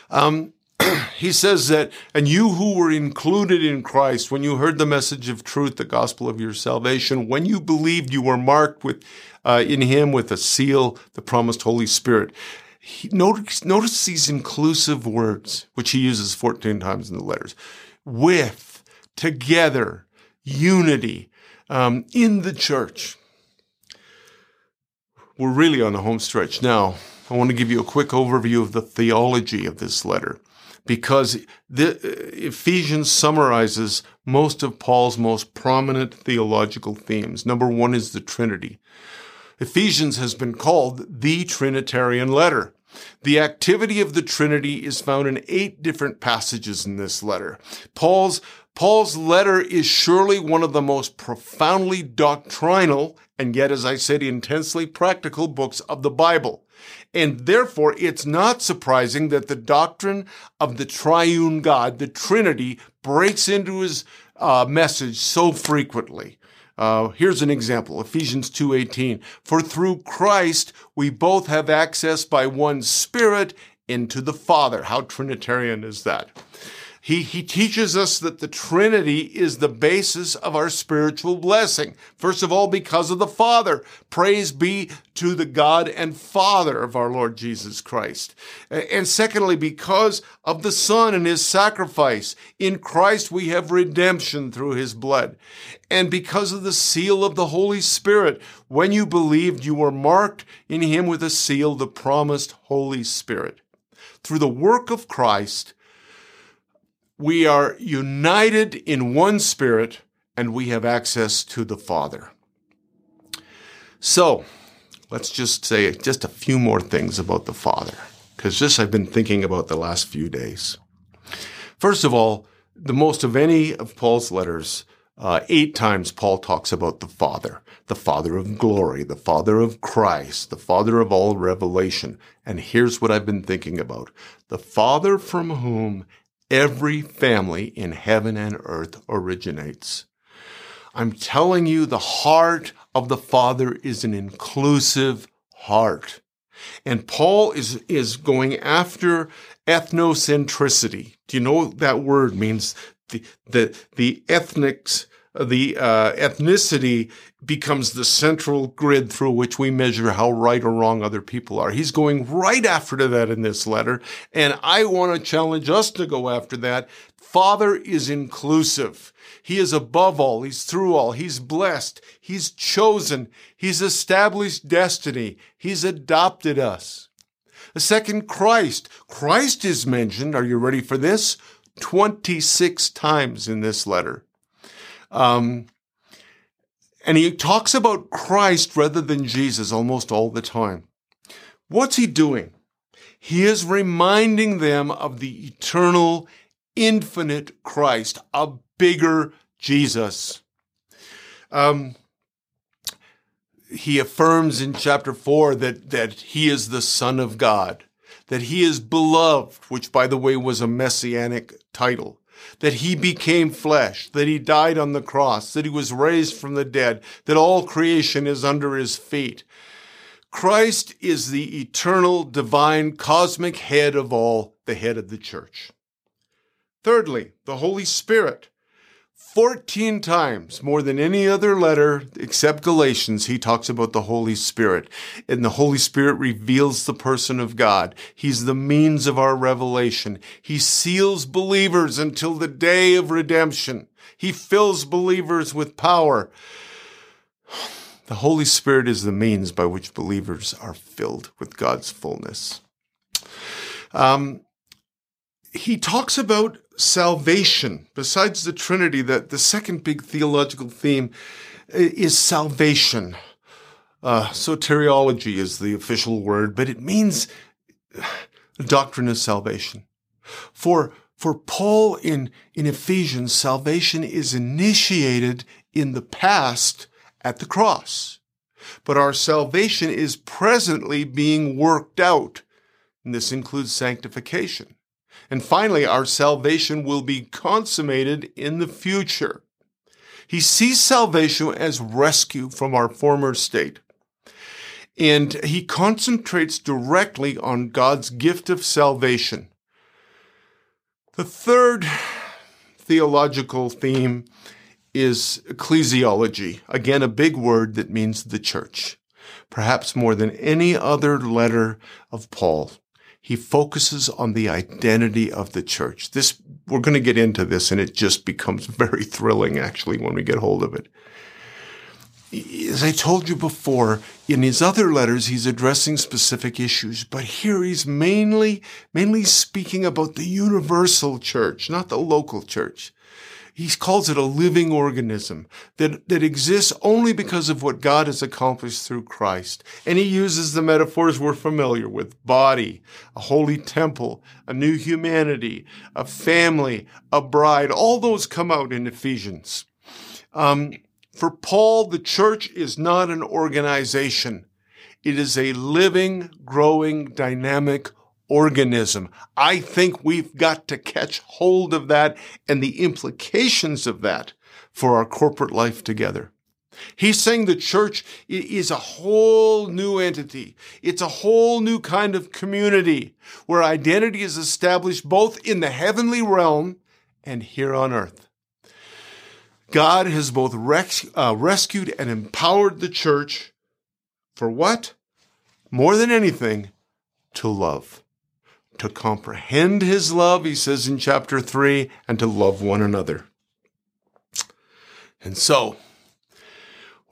Um, <clears throat> he says that, and you who were included in Christ, when you heard the message of truth, the gospel of your salvation, when you believed, you were marked with uh, in Him with a seal, the promised Holy Spirit. He, notice, notice these inclusive words, which he uses 14 times in the letters with, together, unity, um, in the church. We're really on the home stretch now. I want to give you a quick overview of the theology of this letter because the, uh, Ephesians summarizes most of Paul's most prominent theological themes. Number one is the Trinity. Ephesians has been called the Trinitarian letter. The activity of the Trinity is found in eight different passages in this letter. Paul's Paul's letter is surely one of the most profoundly doctrinal and yet, as I said, intensely practical books of the Bible. And therefore, it's not surprising that the doctrine of the triune God, the Trinity, breaks into his uh, message so frequently. Uh, here's an example ephesians 2.18 for through christ we both have access by one spirit into the father. How trinitarian is that he, he teaches us that the Trinity is the basis of our spiritual blessing. First of all, because of the Father. Praise be to the God and Father of our Lord Jesus Christ. And secondly, because of the Son and his sacrifice. In Christ we have redemption through his blood. And because of the seal of the Holy Spirit. When you believed, you were marked in him with a seal, the promised Holy Spirit. Through the work of Christ, we are united in one spirit and we have access to the Father. So, let's just say just a few more things about the Father, because this I've been thinking about the last few days. First of all, the most of any of Paul's letters, uh, eight times Paul talks about the Father, the Father of glory, the Father of Christ, the Father of all revelation. And here's what I've been thinking about the Father from whom every family in heaven and earth originates. I'm telling you, the heart of the Father is an inclusive heart. And Paul is, is going after ethnocentricity. Do you know that word means? The, the, the ethnics, the uh, ethnicity becomes the central grid through which we measure how right or wrong other people are. He's going right after that in this letter. And I want to challenge us to go after that. Father is inclusive. He is above all. He's through all. He's blessed. He's chosen. He's established destiny. He's adopted us. The second, Christ. Christ is mentioned. Are you ready for this? 26 times in this letter. Um, and he talks about Christ rather than Jesus almost all the time. What's he doing? He is reminding them of the eternal, infinite Christ, a bigger Jesus. Um, he affirms in chapter 4 that, that he is the Son of God, that he is beloved, which, by the way, was a messianic title that he became flesh, that he died on the cross, that he was raised from the dead, that all creation is under his feet. Christ is the eternal, divine, cosmic head of all, the head of the church. Thirdly, the Holy Spirit. 14 times more than any other letter except Galatians, he talks about the Holy Spirit. And the Holy Spirit reveals the person of God. He's the means of our revelation. He seals believers until the day of redemption. He fills believers with power. The Holy Spirit is the means by which believers are filled with God's fullness. Um, he talks about salvation. Besides the Trinity, that the second big theological theme is salvation. Uh, soteriology is the official word, but it means doctrine of salvation. For for Paul in, in Ephesians, salvation is initiated in the past at the cross. But our salvation is presently being worked out. And this includes sanctification. And finally, our salvation will be consummated in the future. He sees salvation as rescue from our former state. And he concentrates directly on God's gift of salvation. The third theological theme is ecclesiology. Again, a big word that means the church. Perhaps more than any other letter of Paul, he focuses on the identity of the church. This, we're going to get into this and it just becomes <laughs> very thrilling actually when we get hold of it. As I told you before, in his other letters, he's addressing specific issues, but here he's mainly, mainly speaking about the universal church, not the local church he calls it a living organism that, that exists only because of what God has accomplished through Christ. And he uses the metaphors we're familiar with body, a holy temple, a new humanity, a family, a bride. All those come out in Ephesians. Um, for Paul, the church is not an organization. It is a living, growing, dynamic organism. I think we've got to catch hold of that and the implications of that for our corporate life together. He's saying the church is a whole new entity. It's a whole new kind of community where identity is established both in the heavenly realm and here on earth. God has both uh, rescued and empowered the church for what? More than anything, to love to comprehend his love, he says in chapter 3, and to love one another. And so,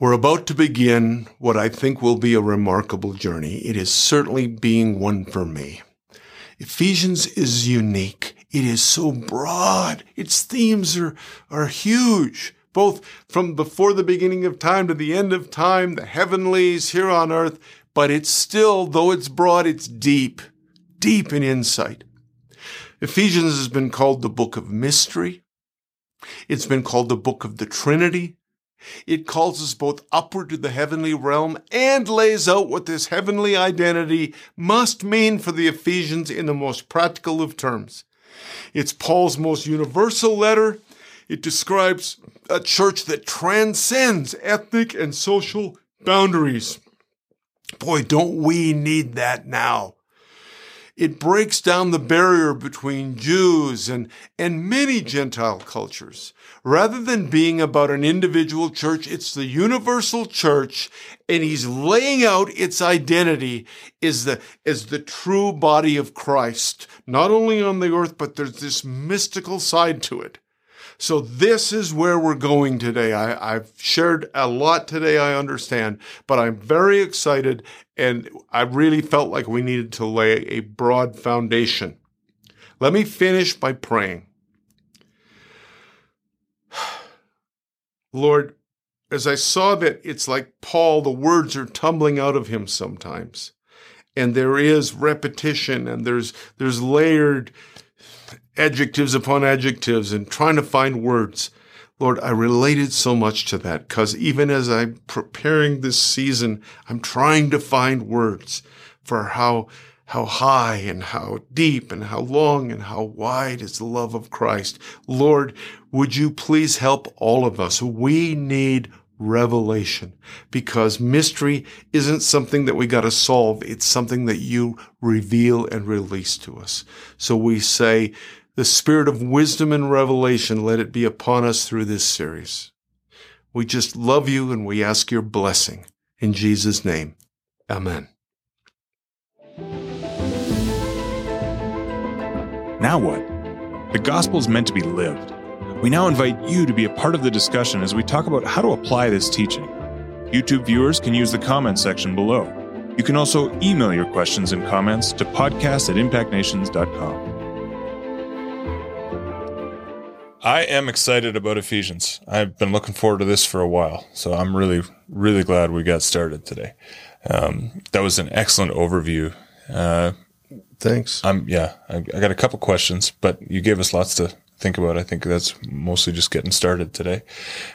we're about to begin what I think will be a remarkable journey. It is certainly being one for me. Ephesians is unique. It is so broad. Its themes are, are huge, both from before the beginning of time to the end of time, the heavenlies here on earth. But it's still, though it's broad, it's deep deep in insight. Ephesians has been called the book of mystery. It's been called the book of the Trinity. It calls us both upward to the heavenly realm and lays out what this heavenly identity must mean for the Ephesians in the most practical of terms. It's Paul's most universal letter. It describes a church that transcends ethnic and social boundaries. Boy, don't we need that now it breaks down the barrier between Jews and, and many Gentile cultures. Rather than being about an individual church, it's the universal church, and he's laying out its identity as the, as the true body of Christ, not only on the earth, but there's this mystical side to it. So this is where we're going today. I, have shared a lot today, I understand, but I'm very excited and I really felt like we needed to lay a broad foundation. Let me finish by praying. <sighs> Lord, as I saw that it's like Paul, the words are tumbling out of him sometimes. And there is repetition and there's there's layered adjectives upon adjectives and trying to find words. Lord, I related so much to that because even as I'm preparing this season, I'm trying to find words for how, how high and how deep and how long and how wide is the love of Christ. Lord, would you please help all of us? We need revelation because mystery isn't something that we got to solve. It's something that you reveal and release to us. So we say, the spirit of wisdom and revelation, let it be upon us through this series. We just love you and we ask your blessing. In Jesus' name, amen. Now what? The gospel is meant to be lived. We now invite you to be a part of the discussion as we talk about how to apply this teaching. YouTube viewers can use the comment section below. You can also email your questions and comments to podcast at impactnations.com. I am excited about Ephesians. I've been looking forward to this for a while, so I'm really, really glad we got started today. Um, that was an excellent overview. Uh, Thanks. I'm yeah. I, I, got a couple questions, but you gave us lots to think about. I think that's mostly just getting started today.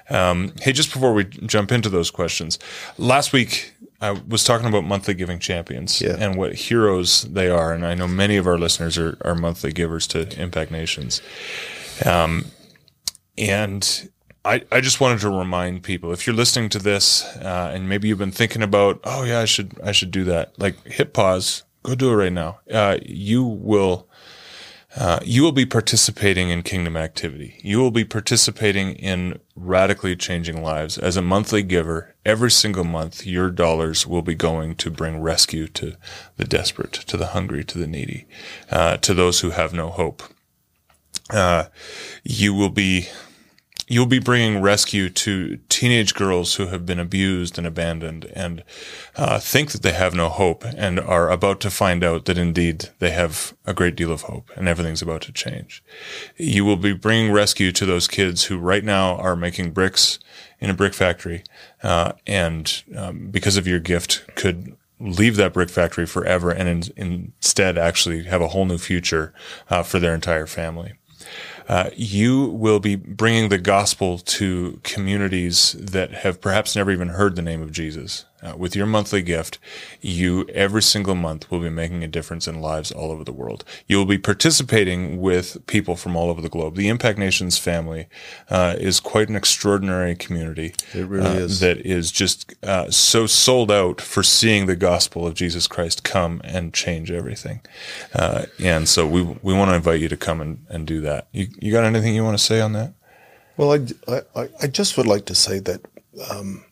Um, hey, just before we jump into those questions, last week I was talking about monthly giving champions yeah. and what heroes they are, and I know many of our listeners are, are monthly givers to Impact Nations. Um, and I, I just wanted to remind people if you're listening to this uh, and maybe you've been thinking about, oh yeah, I should I should do that. Like hit pause, go do it right now. Uh, you will uh, you will be participating in kingdom activity. You will be participating in radically changing lives. As a monthly giver, every single month, your dollars will be going to bring rescue to the desperate, to the hungry, to the needy, uh, to those who have no hope. Uh, you will be you'll be bringing rescue to teenage girls who have been abused and abandoned and uh, think that they have no hope and are about to find out that indeed they have a great deal of hope and everything's about to change. You will be bringing rescue to those kids who right now are making bricks in a brick factory uh, and um, because of your gift could leave that brick factory forever and in, instead actually have a whole new future uh, for their entire family uh, you will be bringing the gospel to communities that have perhaps never even heard the name of Jesus. Uh, with your monthly gift, you every single month will be making a difference in lives all over the world. You will be participating with people from all over the globe. The Impact Nations family uh, is quite an extraordinary community. It really uh, is. That is just uh, so sold out for seeing the gospel of Jesus Christ come and change everything. Uh, and so we we want to invite you to come and, and do that. You, you got anything you want to say on that? Well, I, I, I just would like to say that um,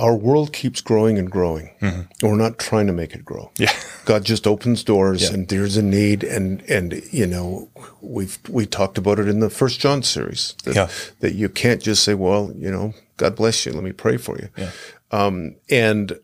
our world keeps growing and growing. Mm-hmm. We're not trying to make it grow. Yeah. <laughs> God just opens doors Yeah. and there's a need and and you know we've we talked about it in the first John series that, Yeah. that you can't just say well you know God bless you let me pray for you Yeah. um, and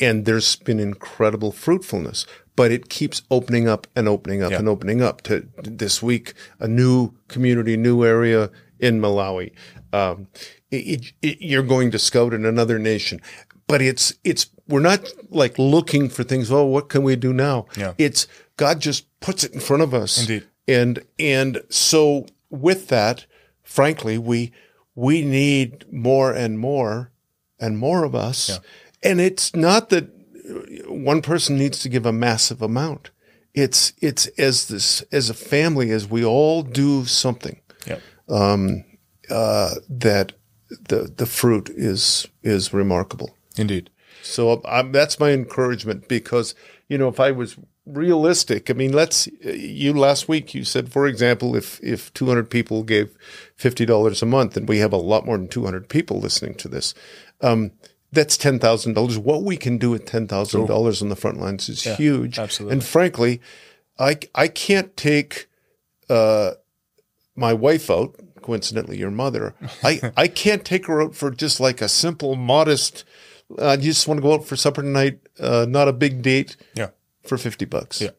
and there's been incredible fruitfulness but it keeps opening up and opening up and opening up to this week a new community new area in Malawi um, it, it, you're going to scout in another nation but it's it's we're not like looking for things oh what can we do now Yeah. it's God just puts it in front of us Indeed. and and so with that frankly we we need more and more and more of us Yeah. and it's not that one person needs to give a massive amount it's it's as this as a family as we all do something Yeah. Um, uh, that the the fruit is is remarkable Indeed. so um, that's my encouragement because you know if I was realistic, I mean, let's you last week you said, for example, if if 200 people gave fifty dollars a month, and we have a lot more than 200 people listening to this, um, that's ten thousand dollars. What we can do with ten thousand dollars on the front lines is huge. absolutely. And frankly, I I can't take uh, my wife out. Coincidentally, your mother. I I can't take her out for just like a simple, modest. I just want to go out for supper tonight. Uh, not a big date Yeah. for fifty bucks. Yeah.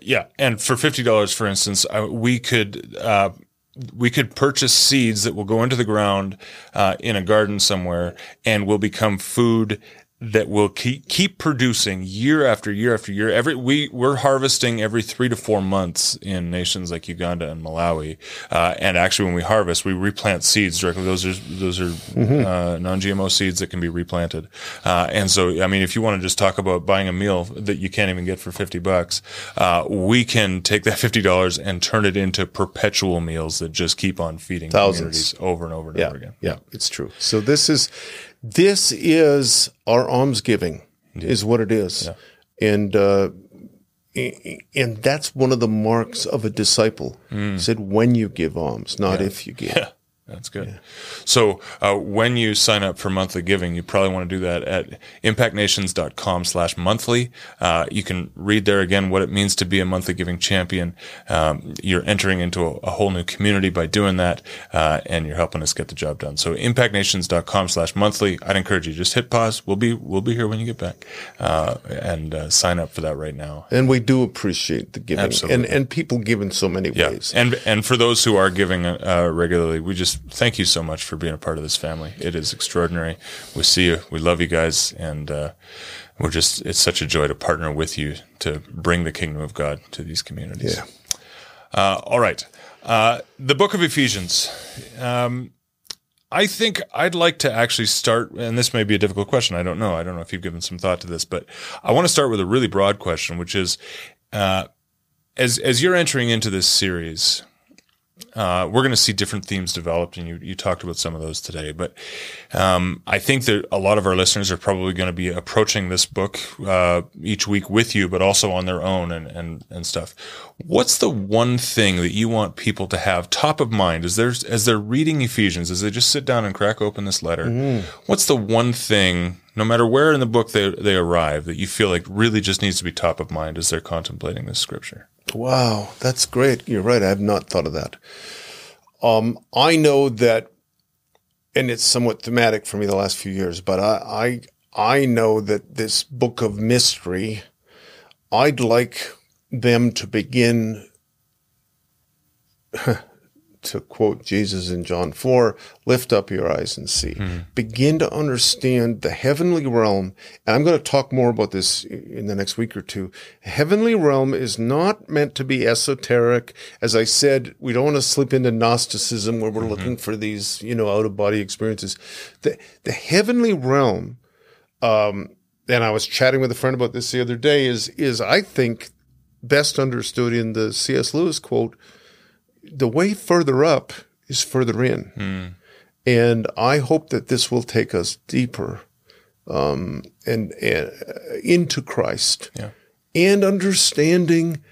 Yeah, and for fifty dollars, for instance, uh, we could uh, we could purchase seeds that will go into the ground uh, in a garden somewhere, and will become food that will keep keep producing year after year after year. Every we we're harvesting every three to four months in nations like Uganda and Malawi, uh, and actually when we harvest, we replant seeds directly. Those are those are uh, non-GMO seeds that can be replanted. Uh, and so, I mean, if you want to just talk about buying a meal that you can't even get for fifty bucks, uh, we can take that fifty dollars and turn it into perpetual meals that just keep on feeding Thousands. communities over and over and yeah, over again. yeah, it's true. So this is this is our almsgiving, is what it is, and uh, and that's one of the marks of a disciple. He said when you give alms, not if you give. Yeah, that's good. So uh, when you sign up for monthly giving, you probably want to do that at impactnations.com slash monthly. Uh, you can read there again what it means to be a monthly giving champion. Um, you're entering into a, a whole new community by doing that, uh, and you're helping us get the job done. So impactnations.com slash monthly. I'd encourage you just hit pause. We'll be we'll be here when you get back, uh, and uh, sign up for that right now. And we do appreciate the giving, Absolutely. and and people give in so many Yeah, ways. and and for those who are giving uh, regularly, we just thank you so much for being a part of this family. It is extraordinary. We see you, we love you guys, and uh, we're just it's such a joy to partner with you to bring the kingdom of God to these communities. Yeah. Uh, all right, uh, the book of Ephesians. Um, I think I'd like to actually start, and this may be a difficult question. I don't know. I don't know if you've given some thought to this, but I want to start with a really broad question, which is, uh, as as you're entering into this series, uh, we're going to see different themes developed, and you, you talked about some of those today. But um, I think that a lot of our listeners are probably going to be approaching this book uh, each week with you, but also on their own and, and and stuff. What's the one thing that you want people to have top of mind as they're as they're reading Ephesians, as they just sit down and crack open this letter? Mm. What's the one thing, no matter where in the book they they arrive, that you feel like really just needs to be top of mind as they're contemplating this scripture? Wow, that's great. You're right. I have not thought of that. Um, I know that, and it's somewhat thematic for me the last few years, but I, I, I know that this book of mystery, I'd like them to begin <laughs> to quote Jesus in John 4, lift up your eyes and see. Begin to understand the heavenly realm. And I'm going to talk more about this in the next week or two. Heavenly realm is not meant to be esoteric. As I said, we don't want to slip into Gnosticism where we're looking for these, you know, out of body experiences. The, the heavenly realm, um, and I was chatting with a friend about this the other day, is, is I think best understood in the C.S. Lewis quote, the way further up is further in. And I hope that this will take us deeper um, and, and uh, into Christ Yeah. and understanding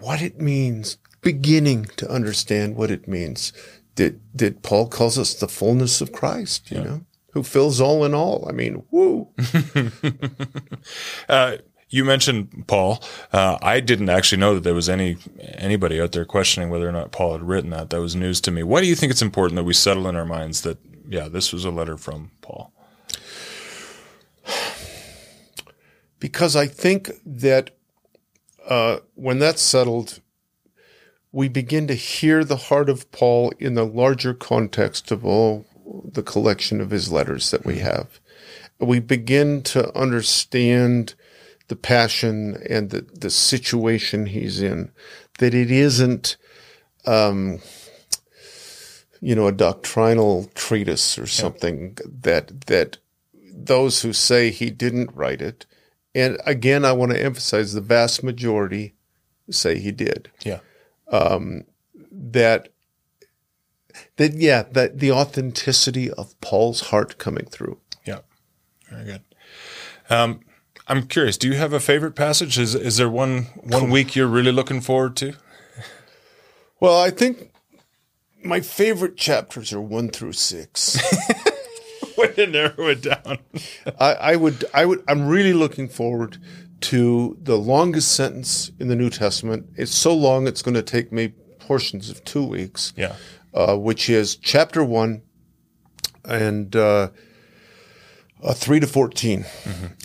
what it means, beginning to understand what it means. That, that Paul calls us the fullness of Christ, you know, who fills all in all. I mean, woo. <laughs> Uh, you mentioned Paul. Uh, I didn't actually know that there was any anybody out there questioning whether or not Paul had written that. That was news to me. Why do you think it's important that we settle in our minds that yeah, this was a letter from Paul? because I think that uh, when that's settled, we begin to hear the heart of Paul in the larger context of all the collection of his letters that we have. We begin to understand the passion and the, the situation he's in, that it isn't, um, you know, a doctrinal treatise or something that, that those who say he didn't write it, and again, I want to emphasize the vast majority say he did. Yeah. That that yeah, that the authenticity of Paul's heart coming through. Yeah. Very good. Um, I'm curious. Do you have a favorite passage? Is is there one one week you're really looking forward to? Well, I think my favorite chapters are one through six. <laughs> Way to narrow it down. I, I would, I would, I'm really looking forward to the longest sentence in the New Testament. It's so long, it's going to take me portions of two weeks. Yeah. uh, which is chapter one and uh, uh, three to 14.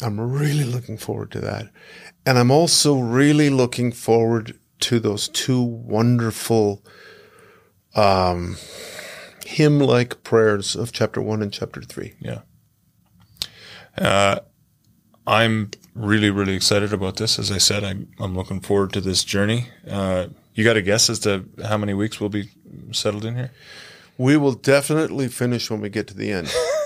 I'm really looking forward to that. And I'm also really looking forward to those two wonderful um, hymn like prayers of chapter one and chapter three. Yeah. Uh, I'm really, really excited about this. As I said, I'm, I'm looking forward to this journey. Uh, you got a guess as to how many weeks we'll be settled in here? We will definitely finish when we get to the end. <laughs>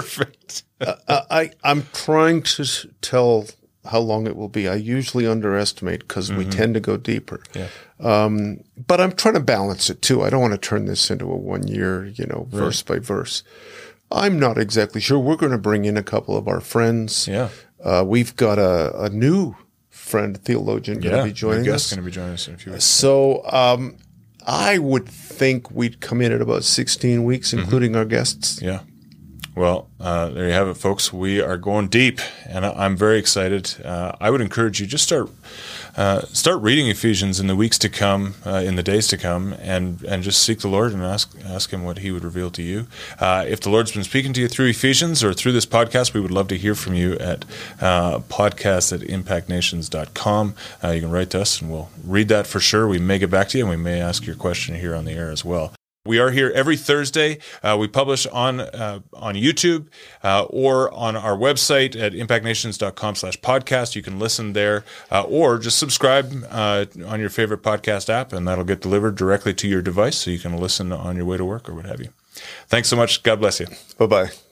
Perfect. I, I I'm trying to tell how long it will be. I usually underestimate because we tend to go deeper. Yeah. Um, but I'm trying to balance it too. I don't want to turn this into a one year, you know, verse by verse. I'm not exactly sure. We're going to bring in a couple of our friends. Yeah. Uh, we've got a, a new friend, theologian, going to be joining us. going to be joining us in a few weeks. So um, I would think we'd come in at about 16 weeks, including our guests. Yeah. Well, uh, there you have it, folks. We are going deep, and I'm very excited. Uh, I would encourage you just start uh, start reading Ephesians in the weeks to come, uh, in the days to come, and and just seek the Lord and ask ask Him what He would reveal to you. Uh, if the Lord's been speaking to you through Ephesians or through this podcast, we would love to hear from you at uh, podcast at impactnations.com. You can write to us, and we'll read that for sure. We may get back to you, and we may ask your question here on the air as well. We are here every Thursday. Uh, we publish on uh, on YouTube uh, or on our website at impactnations.com slash podcast. You can listen there uh, or just subscribe uh, on your favorite podcast app and that'll get delivered directly to your device so you can listen on your way to work or what have you. Thanks so much. God bless you. Bye bye.